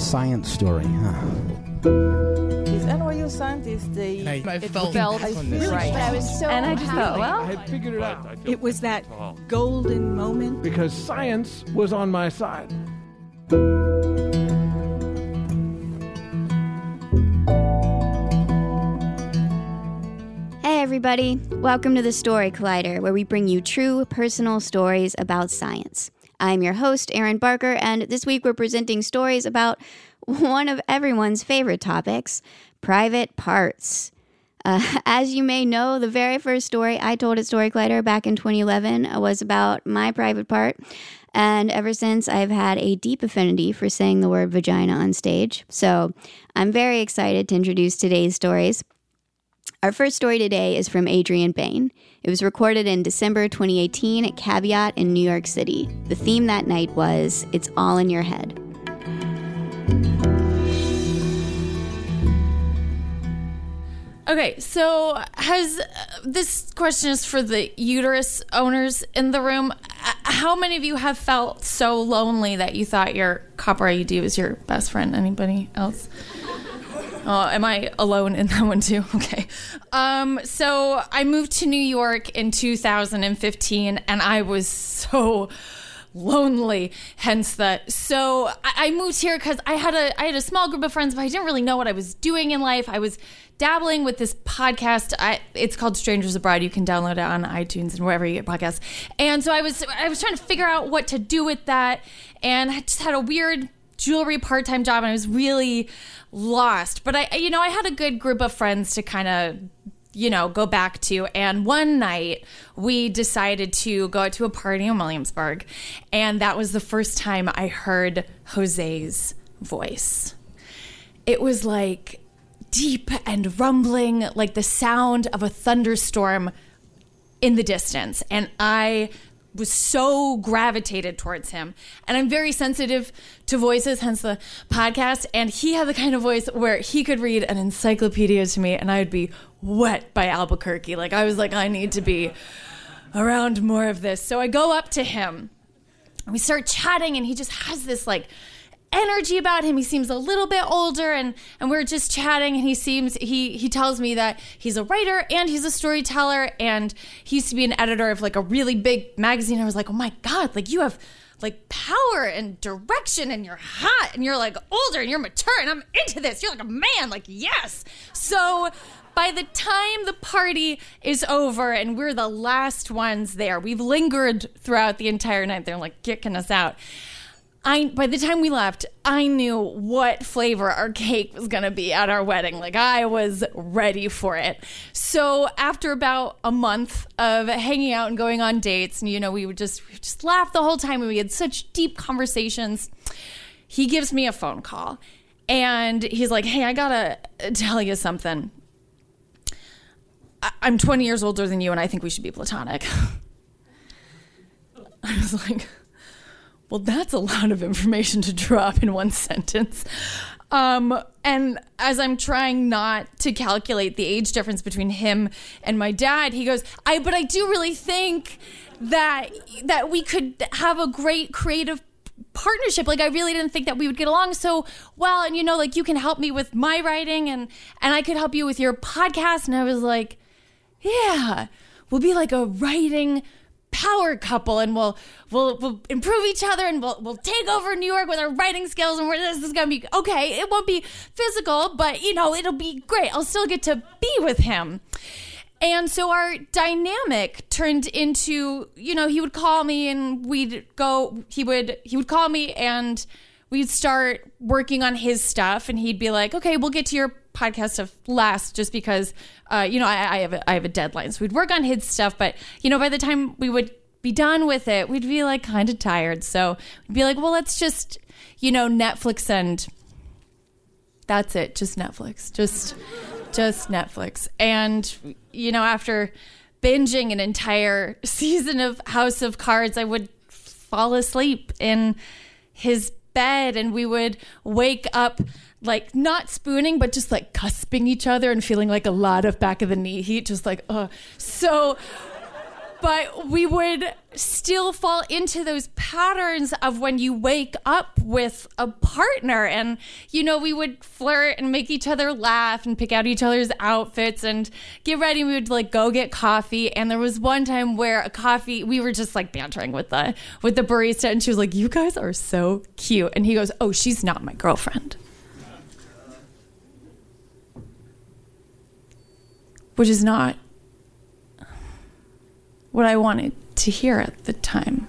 a science story, huh? These NYU scientists, they I, I it felt, felt on this. right. I was so and I just thought, happy. well, I had figured it out It was that golden moment. because science was on my side. Hey, everybody. Welcome to the Story Collider, where we bring you true personal stories about science. I'm your host, Erin Barker, and this week we're presenting stories about one of everyone's favorite topics private parts. Uh, as you may know, the very first story I told at Story Collider back in 2011 was about my private part. And ever since, I've had a deep affinity for saying the word vagina on stage. So I'm very excited to introduce today's stories. Our first story today is from Adrien Behn. It was recorded in December 2018 at Caveat in New York City. The theme that night was It's All in Your Head. Okay, so has uh, this question is for the uterus owners in the room? Uh, How many of you have felt so lonely that you thought your copper IUD was your best friend? Anybody else? Oh, am I alone in that one too? Okay. Um, so I moved to New York in 2015, and I was so lonely. Hence that. So I, moved here because I had a I had a small group of friends, but I didn't really know what I was doing in life. I was dabbling with this podcast. I, it's called Strangers Abroad. You can download it on iTunes and wherever you get podcasts. And so I was I was trying to figure out what to do with that, and I just had a weird jewelry part-time job and I was really lost. But I you know, I had a good group of friends to kind of you know, go back to. And one night we decided to go out to a party in Williamsburg. And that was the first time I heard Jose's voice. It was like deep and rumbling, like the sound of a thunderstorm in the distance. And I was so gravitated towards him. And I'm very sensitive to voices, hence the podcast. And he had the kind of voice where he could read an encyclopedia to me and I would be wet by Albuquerque. Like I was like, I need to be around more of this. So I go up to him we start chatting and he just has this like energy about him. He seems a little bit older and and we're just chatting and he seems he he tells me that he's a writer and he's a storyteller and he used to be an editor of like a really big magazine. I was like, "Oh my god, like you have like power and direction and you're hot and you're like older and you're mature and I'm into this. You're like a man, like yes." So by the time the party is over and we're the last ones there, we've lingered throughout the entire night. They're like kicking us out. I by the time we left, I knew what flavor our cake was going to be at our wedding. Like I was ready for it. So after about a month of hanging out and going on dates, and you know, we would just we would just laugh the whole time, and we had such deep conversations. He gives me a phone call, and he's like, "Hey, I gotta uh, tell you something. I- I'm 20 years older than you, and I think we should be platonic." I was like. Well, that's a lot of information to drop in one sentence. Um, and as I'm trying not to calculate the age difference between him and my dad, he goes, "I but I do really think that that we could have a great creative partnership. Like i really didn't think that we would get along so well. And you know like you can help me with my writing and and i could help you with your podcast. And i was like yeah we'll be like a writing power couple and we'll we'll we'll improve each other and we'll we'll take over New York with our writing skills and we're, this is gonna be okay. It won't be physical, but you know it'll be great. I'll still get to be with him. And so our dynamic turned into, you know, he would call me and we'd go. He would he would call me and we'd start working on his stuff and he'd be like okay we'll get to your podcast stuff last just because uh, you know I, I have a, I have a deadline. So we'd work on his stuff but you know by the time we would be done with it we'd be like kind of tired. So we'd be like well let's just you know netflix and that's it. Just netflix. Just just netflix. And you know after binging an entire season of house of cards i would fall asleep in his bed and we would wake up like not spooning but just like cusping each other and feeling like a lot of back of the knee heat just like oh so but we would still fall into those patterns of when you wake up with a partner and you know we would flirt and make each other laugh and pick out each other's outfits and get ready. We would like go get coffee. And there was one time where a coffee we were just like bantering with the with the barista. And she was like you guys are so cute. And he goes oh she's not my girlfriend. Which is not what I wanted to hear at the time.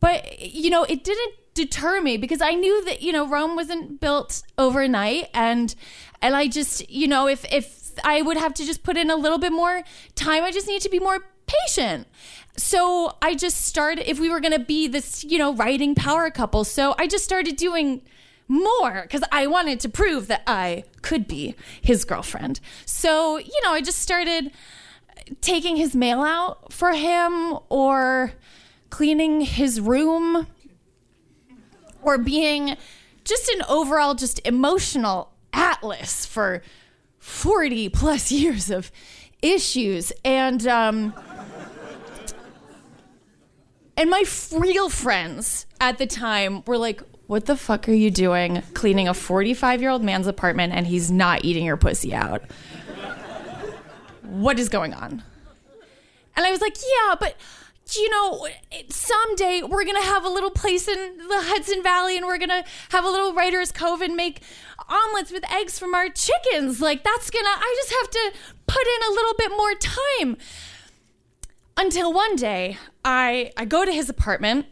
But, you know, it didn't deter me because I knew that, you know, Rome wasn't built overnight and and I just, you know, if if I would have to just put in a little bit more time, I just need to be more patient. So I just started if we were going to be this, you know, writing power couple. So I just started doing more because I wanted to prove that I could be his girlfriend. So, you know, I just started taking his mail out for him or cleaning his room or being just an overall just emotional atlas for 40 plus years of issues. And um and my real friends at the time were like what the fuck are you doing cleaning a 45 year old man's apartment and he's not eating your pussy out what is going on? And I was like, yeah, but you know, someday we're gonna have a little place in the Hudson Valley, and we're gonna have a little Writers Cove and make omelets with eggs from our chickens. Like that's gonna. I just have to put in a little bit more time. Until one day, I I go to his apartment,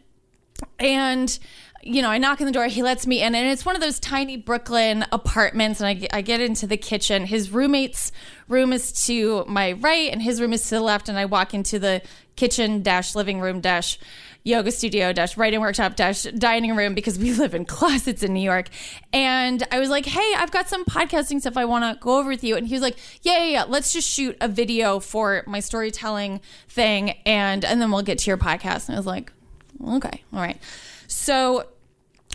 and you know, I knock on the door, he lets me in, and it's one of those tiny Brooklyn apartments. And I, I get into the kitchen. His roommate's room is to my right, and his room is to the left. And I walk into the kitchen dash living room dash yoga studio dash writing workshop dash dining room because we live in closets in New York. And I was like, hey, I've got some podcasting stuff I want to go over with you. And he was like, yeah, yeah, yeah, let's just shoot a video for my storytelling thing, and and then we'll get to your podcast. And I was like, okay, all right. So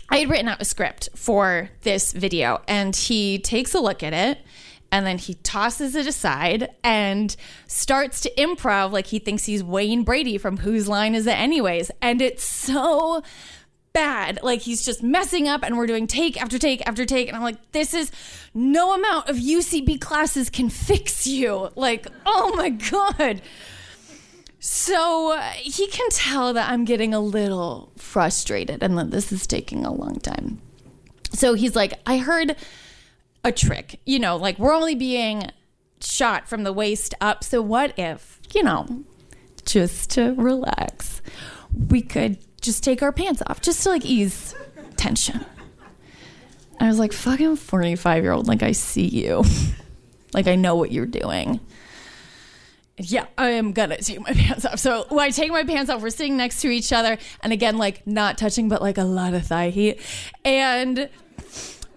I had written out a script for this video, and he takes a look at it and then he tosses it aside and starts to improv like he thinks he's Wayne Brady from Whose Line Is It Anyways? And it's so bad. Like he's just messing up and we're doing take after take after take. And I'm like, this is no amount of UCB classes can fix you. Like, oh my God. So uh, he can tell that I'm getting a little frustrated and that this is taking a long time. So he's like, I heard a trick. You know, like we're only being shot from the waist up. So what if, you know, just to relax, we could just take our pants off just to like ease tension. I was like, fucking 45 year old, like I see you. like I know what you're doing yeah, I am gonna take my pants off. So when I take my pants off, we're sitting next to each other, and again, like not touching, but like a lot of thigh heat, and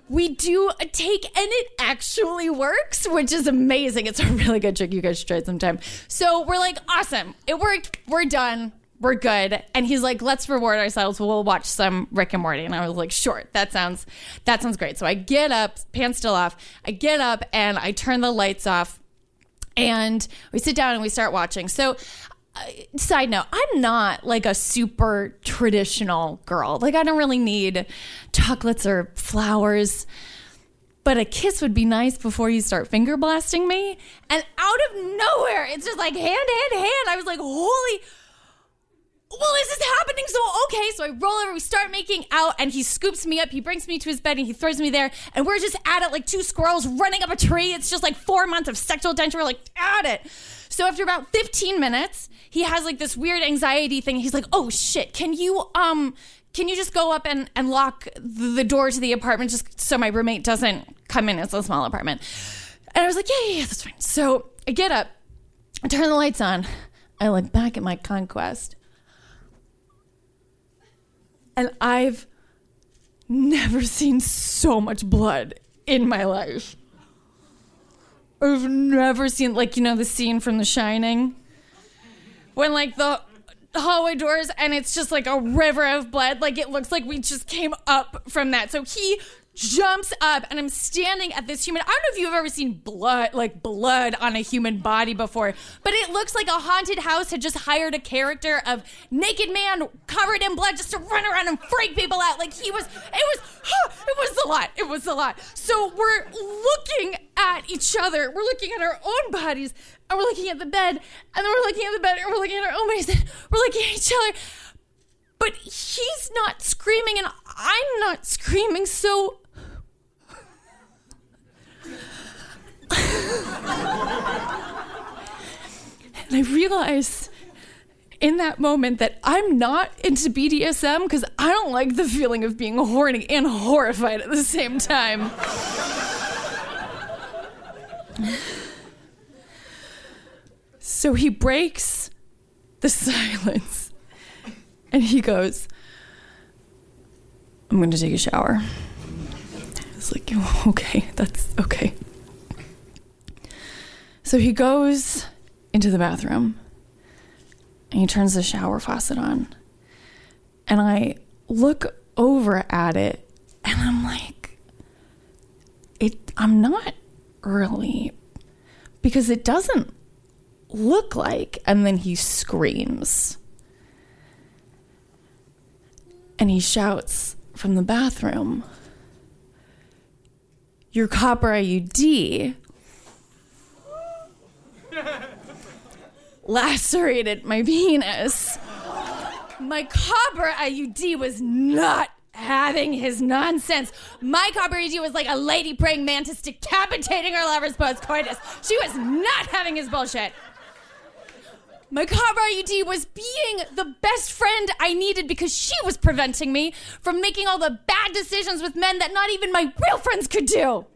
we do a take, and it actually works, which is amazing. It's a really good trick. You guys should try it sometime. So we're like, awesome, it worked. We're done. We're good. And he's like, let's reward ourselves. We'll watch some Rick and Morty. And I was like, sure, that sounds that sounds great. So I get up, pants still off. I get up and I turn the lights off and we sit down and we start watching. So, uh, side note, I'm not like a super traditional girl. Like, I don't really need chocolates or flowers. But a kiss would be nice before you start finger blasting me. And out of nowhere, it's just like hand, hand, hand. I was like, holy well, this is happening. So, okay. So I roll over, we start making out, and he scoops me up. He brings me to his bed and he throws me there. And we're just at it like two squirrels running up a tree. It's just like four months of sexual tension. We're like at it. So after about 15 minutes, he has like this weird anxiety thing. He's like, oh shit, can you, um, can you just go up and, and lock the door to the apartment just so my roommate doesn't come in? It's a small apartment. And I was like, yeah, yeah, yeah, that's fine. So I get up, I turn the lights on, I look back at my conquest and I've never seen so much blood in my life. I've never seen, like, you know, the scene from The Shining when, like, the hallway doors and it's just like a river of blood. Like, it looks like we just came up from that. So he jumps up and I'm standing at this human. I don't know if you've ever seen blood, like blood on a human body before, but it looks like a haunted house had just hired a character of naked man covered in blood just to run around and freak people out. Like he was, it was, it was a lot. It was a lot. So we're looking at each other. We're looking at our own bodies and we're looking at the bed and then we're looking at the bed and we're looking at our own bodies and we're looking at each other. But he's not screaming and I'm not screaming, so and I realized in that moment that I'm not into BDSM because I don't like the feeling of being horny and horrified at the same time. so he breaks the silence and he goes, I'm going to take a shower. I was like, oh, okay, that's okay. So he goes into the bathroom and he turns the shower faucet on. And I look over at it and I'm like, it I'm not early because it doesn't look like and then he screams. And he shouts from the bathroom, Your copper IUD lacerated my penis. My copper IUD was not having his nonsense. My copper IUD was like a lady praying mantis decapitating her lover's post coitus. She was not having his bullshit. My copper IUD was being the best friend I needed because she was preventing me from making all the bad decisions with men that not even my real friends could do.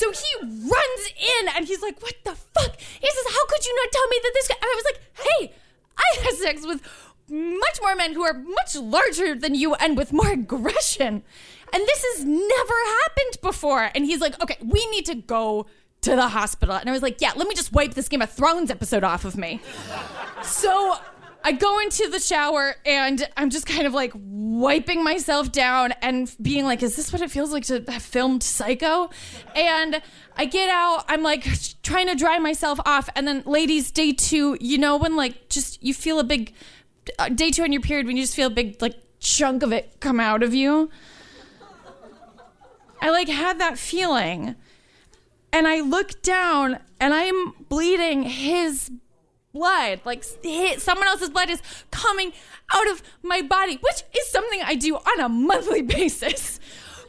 So he runs in and he's like, What the fuck? He says, How could you not tell me that this guy? And I was like, Hey, I had sex with much more men who are much larger than you and with more aggression. And this has never happened before. And he's like, Okay, we need to go to the hospital. And I was like, Yeah, let me just wipe this Game of Thrones episode off of me. so I go into the shower and I'm just kind of like wiping myself down and being like, is this what it feels like to have filmed Psycho? And I get out, I'm like trying to dry myself off. And then, ladies, day two, you know, when like just you feel a big, uh, day two on your period, when you just feel a big like chunk of it come out of you. I like had that feeling. And I look down and I'm bleeding his blood, like someone else's blood is coming out of my body, which is something I do on a monthly basis.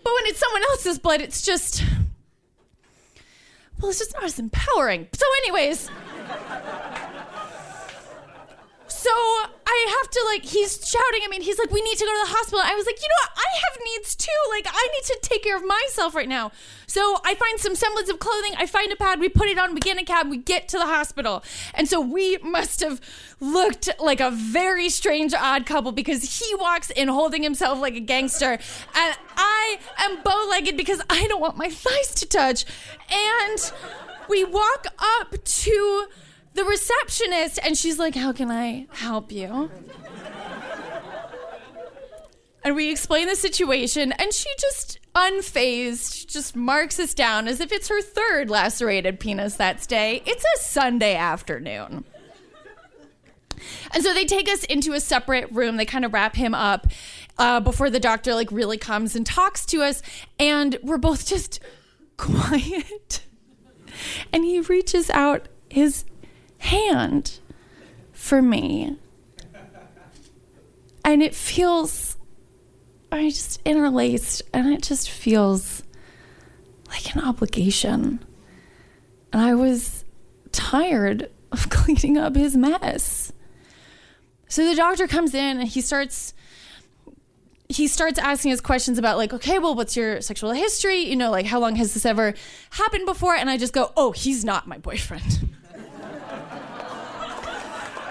But when it's someone else's blood, it's just, well, it's just not as empowering. So, anyways. So I have to like he's shouting at me and he's like, We need to go to the hospital. I was like, you know what? I have needs too. Like I need to take care of myself right now. So I find some semblance of clothing, I find a pad, we put it on, we get in a cab, we get to the hospital. And so we must have looked like a very strange odd couple because he walks in holding himself like a gangster. And I am bow legged because I don't want my thighs to touch. And we walk up to the receptionist and she's like, How can I help you? and we explain the situation, and she just unfazed, just marks us down as if it's her third lacerated penis that day. It's a Sunday afternoon. And so they take us into a separate room. They kind of wrap him up uh, before the doctor like really comes and talks to us, and we're both just quiet. and he reaches out his hand for me. And it feels, I just interlaced, and it just feels like an obligation. And I was tired of cleaning up his mess. So the doctor comes in and he starts he starts asking us questions about like okay well what's your sexual history you know like how long has this ever happened before and i just go oh he's not my boyfriend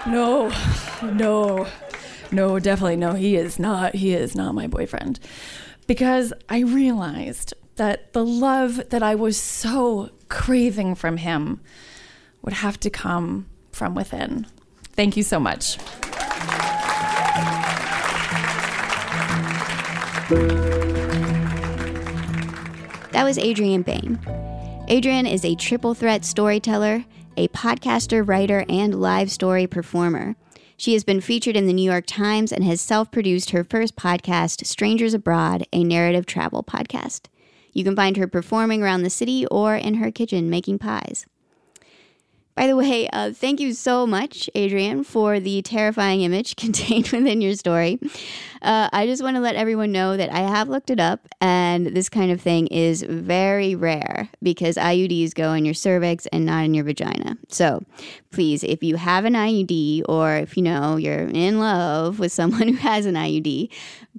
no, no, no, definitely no. He is not. He is not my boyfriend. Because I realized that the love that I was so craving from him would have to come from within. Thank you so much. That was Adrien Behn. Adrien is a triple threat storyteller, a podcaster, writer, and live story performer. She has been featured in the New York Times and has self produced her first podcast, Strangers Abroad, a narrative travel podcast. You can find her performing around the city or in her kitchen making pies. By the way, uh, thank you so much, Adrien, for the terrifying image contained within your story. Uh, I just want to let everyone know that I have looked it up, and this kind of thing is very rare because IUDs go in your cervix and not in your vagina. So please, if you have an IUD or if you know you're in love with someone who has an IUD,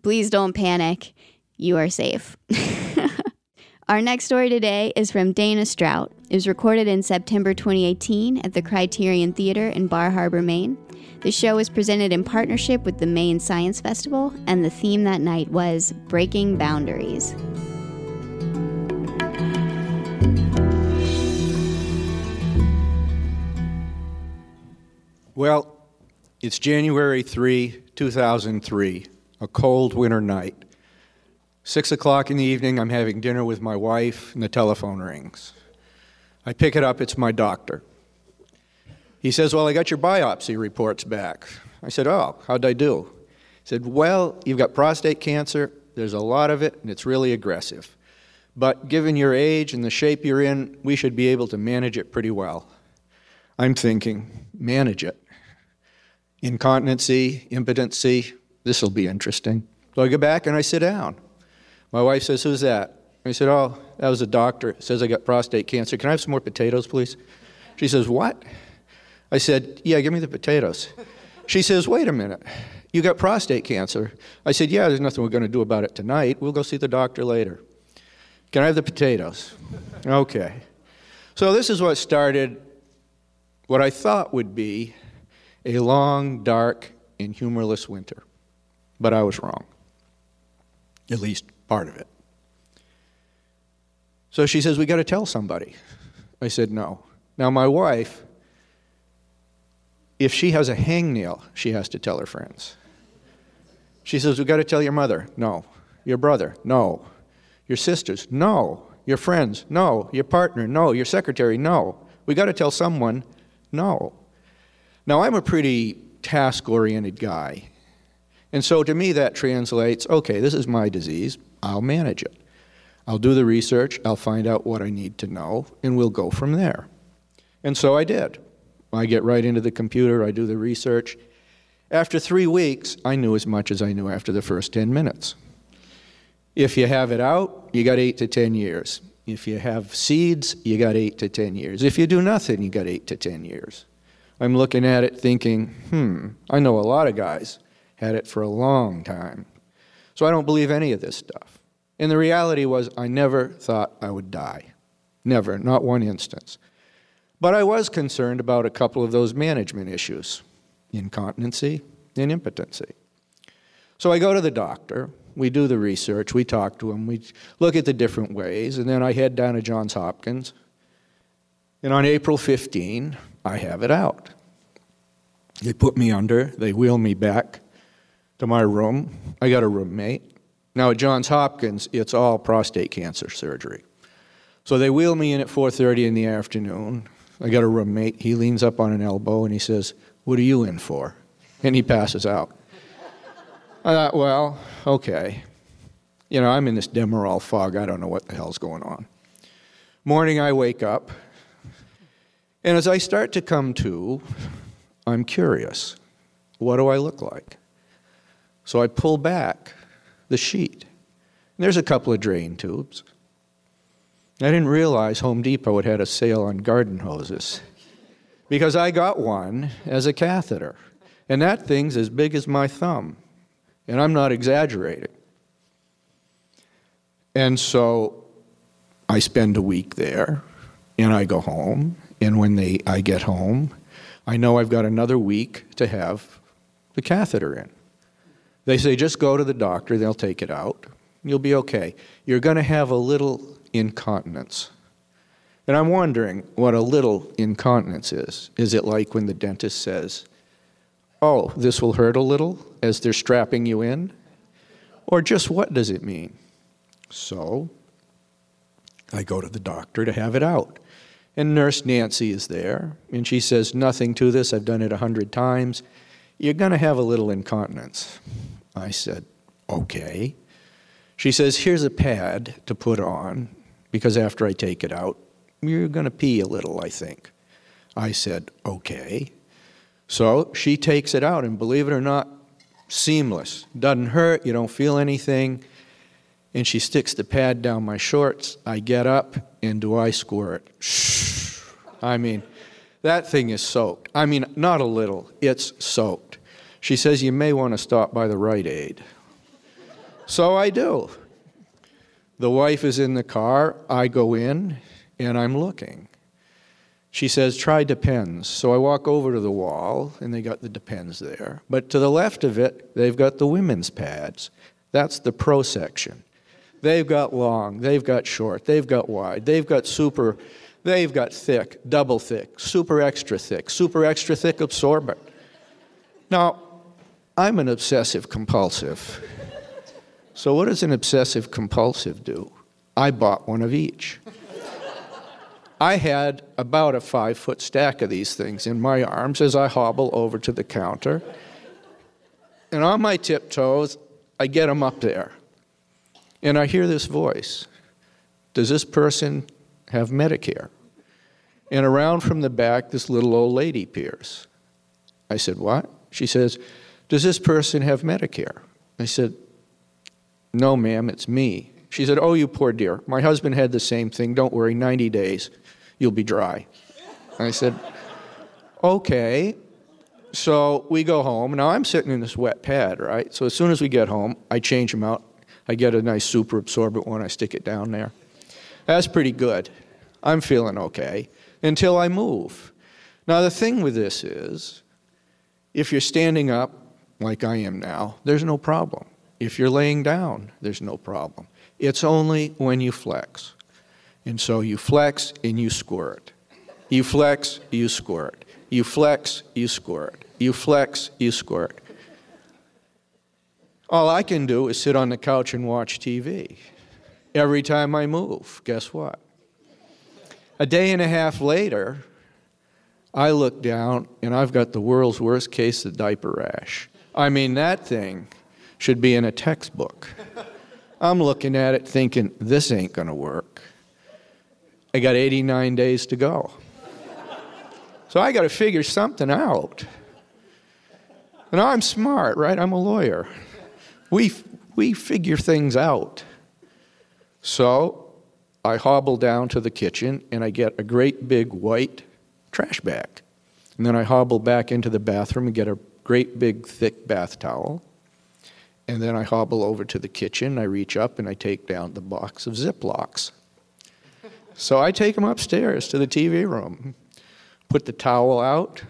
please don't panic. You are safe. Our next story today is from Dana Strout. It was recorded in September 2018 at the Criterion Theater in Bar Harbor, Maine. The show was presented in partnership with the Maine Science Festival, and the theme that night was Breaking Boundaries. Well, it's January 3, 2003, a cold winter night. Six o'clock in the evening, I'm having dinner with my wife, and the telephone rings. I pick it up, it's my doctor. He says, Well, I got your biopsy reports back. I said, Oh, how'd I do? He said, Well, you've got prostate cancer, there's a lot of it, and it's really aggressive. But given your age and the shape you're in, we should be able to manage it pretty well. I'm thinking, manage it. Incontinency, impotency, this will be interesting. So I go back and I sit down. My wife says, Who's that? I said, Oh, that was a doctor. It says I got prostate cancer. Can I have some more potatoes, please? She says, What? I said, Yeah, give me the potatoes. She says, Wait a minute. You got prostate cancer. I said, Yeah, there's nothing we're going to do about it tonight. We'll go see the doctor later. Can I have the potatoes? Okay. So this is what started what I thought would be a long, dark, and humorless winter. But I was wrong. At least part of it. So she says, We got to tell somebody. I said, No. Now, my wife, if she has a hangnail, she has to tell her friends. She says, We got to tell your mother. No. Your brother. No. Your sisters. No. Your friends. No. Your partner. No. Your secretary. No. We got to tell someone. No. Now, I'm a pretty task oriented guy. And so to me, that translates okay, this is my disease. I'll manage it. I'll do the research, I'll find out what I need to know, and we'll go from there. And so I did. I get right into the computer, I do the research. After three weeks, I knew as much as I knew after the first 10 minutes. If you have it out, you got eight to 10 years. If you have seeds, you got eight to 10 years. If you do nothing, you got eight to 10 years. I'm looking at it thinking, hmm, I know a lot of guys had it for a long time. So I don't believe any of this stuff. And the reality was, I never thought I would die. Never, not one instance. But I was concerned about a couple of those management issues incontinency and impotency. So I go to the doctor, we do the research, we talk to him, we look at the different ways, and then I head down to Johns Hopkins. And on April 15, I have it out. They put me under, they wheel me back to my room. I got a roommate. Now at Johns Hopkins, it's all prostate cancer surgery. So they wheel me in at 4:30 in the afternoon. I got a roommate. He leans up on an elbow and he says, "What are you in for?" And he passes out. I thought, well, okay. You know, I'm in this Demerol fog. I don't know what the hell's going on. Morning, I wake up, and as I start to come to, I'm curious. What do I look like? So I pull back the sheet. And there's a couple of drain tubes. I didn't realize Home Depot had had a sale on garden hoses because I got one as a catheter. And that thing's as big as my thumb. And I'm not exaggerating. And so I spend a week there and I go home. And when they, I get home, I know I've got another week to have the catheter in. They say, just go to the doctor, they'll take it out. You'll be okay. You're going to have a little incontinence. And I'm wondering what a little incontinence is. Is it like when the dentist says, oh, this will hurt a little as they're strapping you in? Or just what does it mean? So, I go to the doctor to have it out. And Nurse Nancy is there, and she says, Nothing to this. I've done it a hundred times. You're going to have a little incontinence. I said, Okay. She says, Here's a pad to put on, because after I take it out, you're going to pee a little, I think. I said, Okay. So she takes it out, and believe it or not, seamless. Doesn't hurt, you don't feel anything. And she sticks the pad down my shorts. I get up, and do I squirt? Shh. I mean, that thing is soaked. I mean, not a little, it's soaked. She says, You may want to stop by the Rite Aid. So I do. The wife is in the car. I go in, and I'm looking. She says, try Depends. So I walk over to the wall, and they got the Depends there. But to the left of it, they've got the women's pads. That's the pro section. They've got long, they've got short, they've got wide, they've got super, they've got thick, double thick, super extra thick, super extra thick absorbent. Now, I'm an obsessive compulsive. So, what does an obsessive compulsive do? I bought one of each. I had about a five foot stack of these things in my arms as I hobble over to the counter. And on my tiptoes, I get them up there. And I hear this voice Does this person have Medicare? And around from the back, this little old lady peers. I said, What? She says, Does this person have Medicare? I said, No, ma'am, it's me. She said, Oh, you poor dear. My husband had the same thing. Don't worry, 90 days you'll be dry. I said, okay. So we go home. Now I'm sitting in this wet pad, right? So as soon as we get home, I change them out. I get a nice super absorbent one. I stick it down there. That's pretty good. I'm feeling okay until I move. Now, the thing with this is if you're standing up, like I am now, there's no problem. If you're laying down, there's no problem. It's only when you flex. And so you flex and you squirt. You flex, you squirt. You flex, you squirt. You flex, you squirt. All I can do is sit on the couch and watch TV. Every time I move, guess what? A day and a half later, I look down and I've got the world's worst case of diaper rash. I mean, that thing should be in a textbook. I'm looking at it thinking, this ain't going to work. I got 89 days to go. So I got to figure something out. And I'm smart, right? I'm a lawyer. We, we figure things out. So I hobble down to the kitchen and I get a great big white trash bag. And then I hobble back into the bathroom and get a great big thick bath towel. And then I hobble over to the kitchen. I reach up and I take down the box of Ziplocs. So I take them upstairs to the TV room, put the towel out.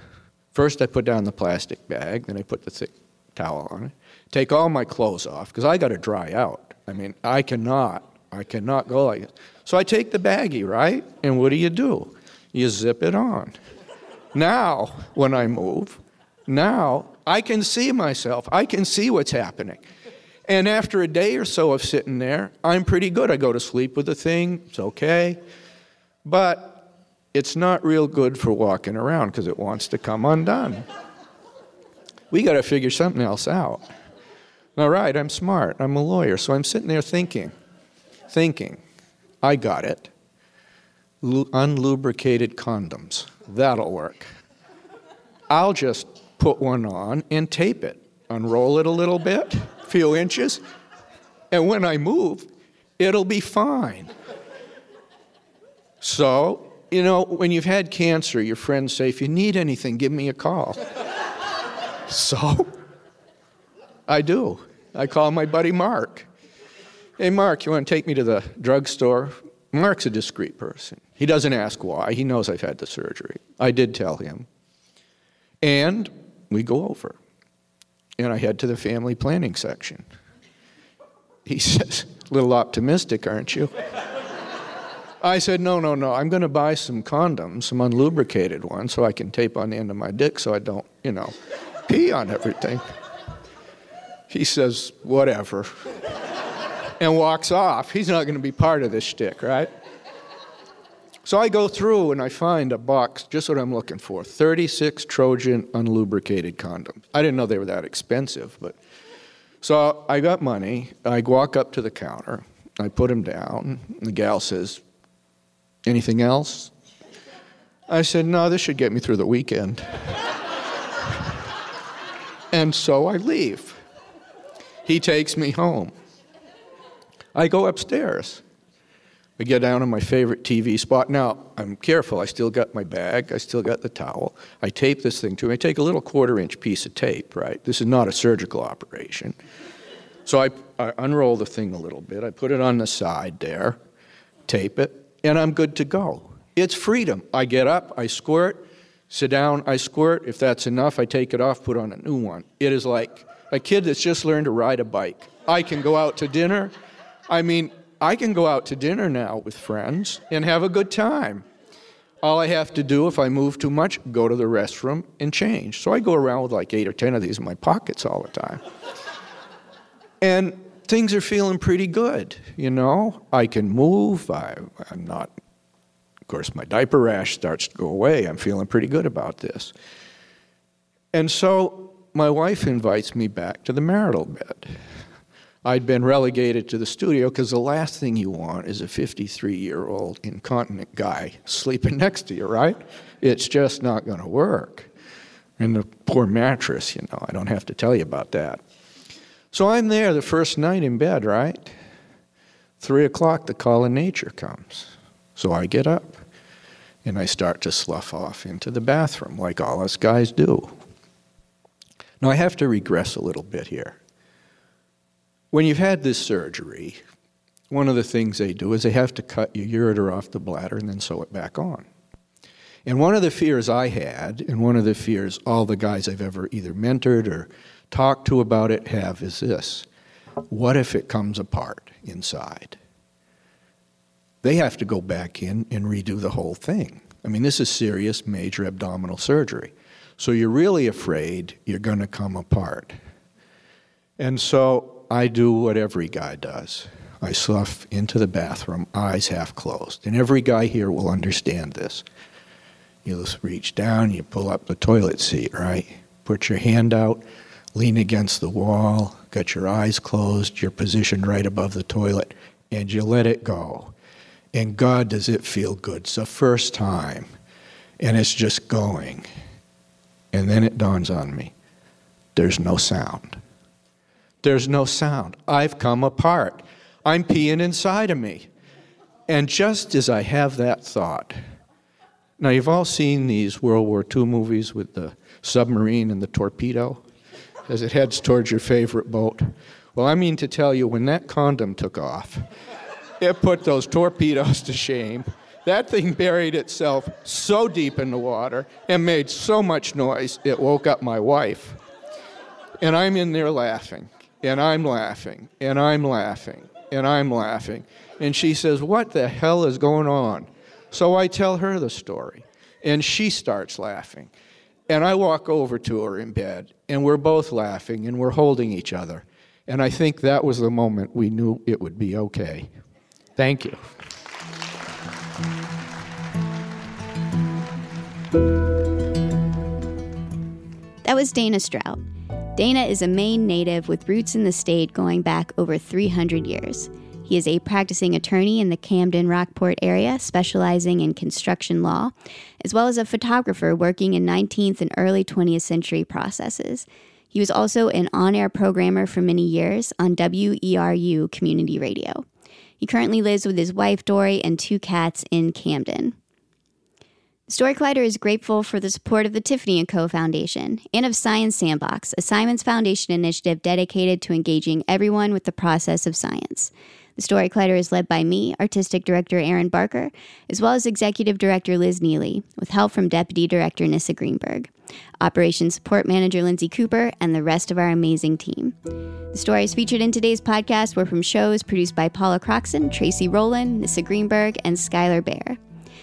First, I put down the plastic bag, then I put the thick towel on it. Take all my clothes off because I got to dry out. I mean, I cannot, I cannot go like this. So I take the baggie, right? And what do you do? You zip it on. Now, when I move, now I can see myself. I can see what's happening. And after a day or so of sitting there, I'm pretty good. I go to sleep with the thing, it's okay. But it's not real good for walking around because it wants to come undone. We got to figure something else out. All right, I'm smart. I'm a lawyer. So I'm sitting there thinking, thinking, I got it. Lu- unlubricated condoms. That'll work. I'll just put one on and tape it, unroll it a little bit, a few inches, and when I move, it'll be fine. So, you know, when you've had cancer, your friends say, if you need anything, give me a call. so, I do. I call my buddy Mark. Hey, Mark, you want to take me to the drugstore? Mark's a discreet person. He doesn't ask why. He knows I've had the surgery. I did tell him. And we go over. And I head to the family planning section. He says, A little optimistic, aren't you? I said, No, no, no. I'm going to buy some condoms, some unlubricated ones, so I can tape on the end of my dick so I don't, you know, pee on everything. He says, Whatever. And walks off. He's not going to be part of this shtick, right? So I go through and I find a box, just what I'm looking for 36 Trojan unlubricated condoms. I didn't know they were that expensive, but. So I got money. I walk up to the counter. I put them down. The gal says, Anything else? I said, No, this should get me through the weekend. and so I leave. He takes me home. I go upstairs. I get down to my favorite TV spot. Now, I'm careful. I still got my bag. I still got the towel. I tape this thing to me. I take a little quarter inch piece of tape, right? This is not a surgical operation. So I, I unroll the thing a little bit. I put it on the side there, tape it, and I'm good to go. It's freedom. I get up, I squirt, sit down, I squirt. If that's enough, I take it off, put on a new one. It is like a kid that's just learned to ride a bike. I can go out to dinner. I mean, I can go out to dinner now with friends and have a good time. All I have to do if I move too much, go to the restroom and change. So I go around with like eight or ten of these in my pockets all the time. and things are feeling pretty good, you know? I can move, I, I'm not, of course, my diaper rash starts to go away. I'm feeling pretty good about this. And so my wife invites me back to the marital bed. I'd been relegated to the studio because the last thing you want is a 53 year old incontinent guy sleeping next to you, right? It's just not going to work. And the poor mattress, you know, I don't have to tell you about that. So I'm there the first night in bed, right? Three o'clock, the call of nature comes. So I get up and I start to slough off into the bathroom like all us guys do. Now I have to regress a little bit here. When you've had this surgery, one of the things they do is they have to cut your ureter off the bladder and then sew it back on. And one of the fears I had, and one of the fears all the guys I've ever either mentored or talked to about it have is this what if it comes apart inside? They have to go back in and redo the whole thing. I mean, this is serious major abdominal surgery. So you're really afraid you're going to come apart. And so I do what every guy does. I slough into the bathroom, eyes half closed. And every guy here will understand this. You just reach down, you pull up the toilet seat, right? Put your hand out, lean against the wall, got your eyes closed, you're positioned right above the toilet, and you let it go. And God, does it feel good? It's the first time, and it's just going. And then it dawns on me there's no sound. There's no sound. I've come apart. I'm peeing inside of me. And just as I have that thought, now you've all seen these World War II movies with the submarine and the torpedo as it heads towards your favorite boat. Well, I mean to tell you, when that condom took off, it put those torpedoes to shame. That thing buried itself so deep in the water and made so much noise, it woke up my wife. And I'm in there laughing, and I'm laughing, and I'm laughing, and I'm laughing. And she says, What the hell is going on? So I tell her the story, and she starts laughing. And I walk over to her in bed, and we're both laughing, and we're holding each other. And I think that was the moment we knew it would be okay. Thank you. That was Dana Strout. Dana is a Maine native with roots in the state going back over 300 years. He is a practicing attorney in the Camden Rockport area, specializing in construction law, as well as a photographer working in 19th and early 20th century processes. He was also an on air programmer for many years on WERU Community Radio. He currently lives with his wife, Dorie, and two cats in Camden. Story Collider is grateful for the support of the Tiffany & Co. Foundation and of Science Sandbox, a Simons Foundation initiative dedicated to engaging everyone with the process of science. The Story Collider is led by me, Artistic Director Erin Barker, as well as Executive Director Liz Neely, with help from Deputy Director Nissa Greenberg, Operations Support Manager Lindsay Cooper, and the rest of our amazing team. The stories featured in today's podcast were from shows produced by Paula Croxson, Tracy Rowland, Nissa Greenberg, and Skylar Bear.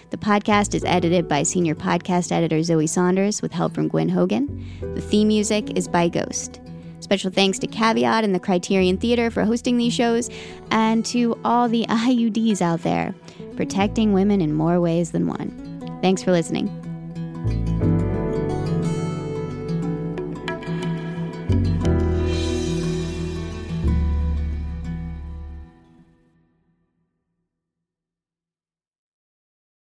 The podcast is edited by senior podcast editor Zoe Saunders with help from Gwen Hogan. The theme music is by Ghost. Special thanks to Caveat and the Criterion Theater for hosting these shows, and to all the IUDs out there. protecting women in more ways than one. Thanks for listening.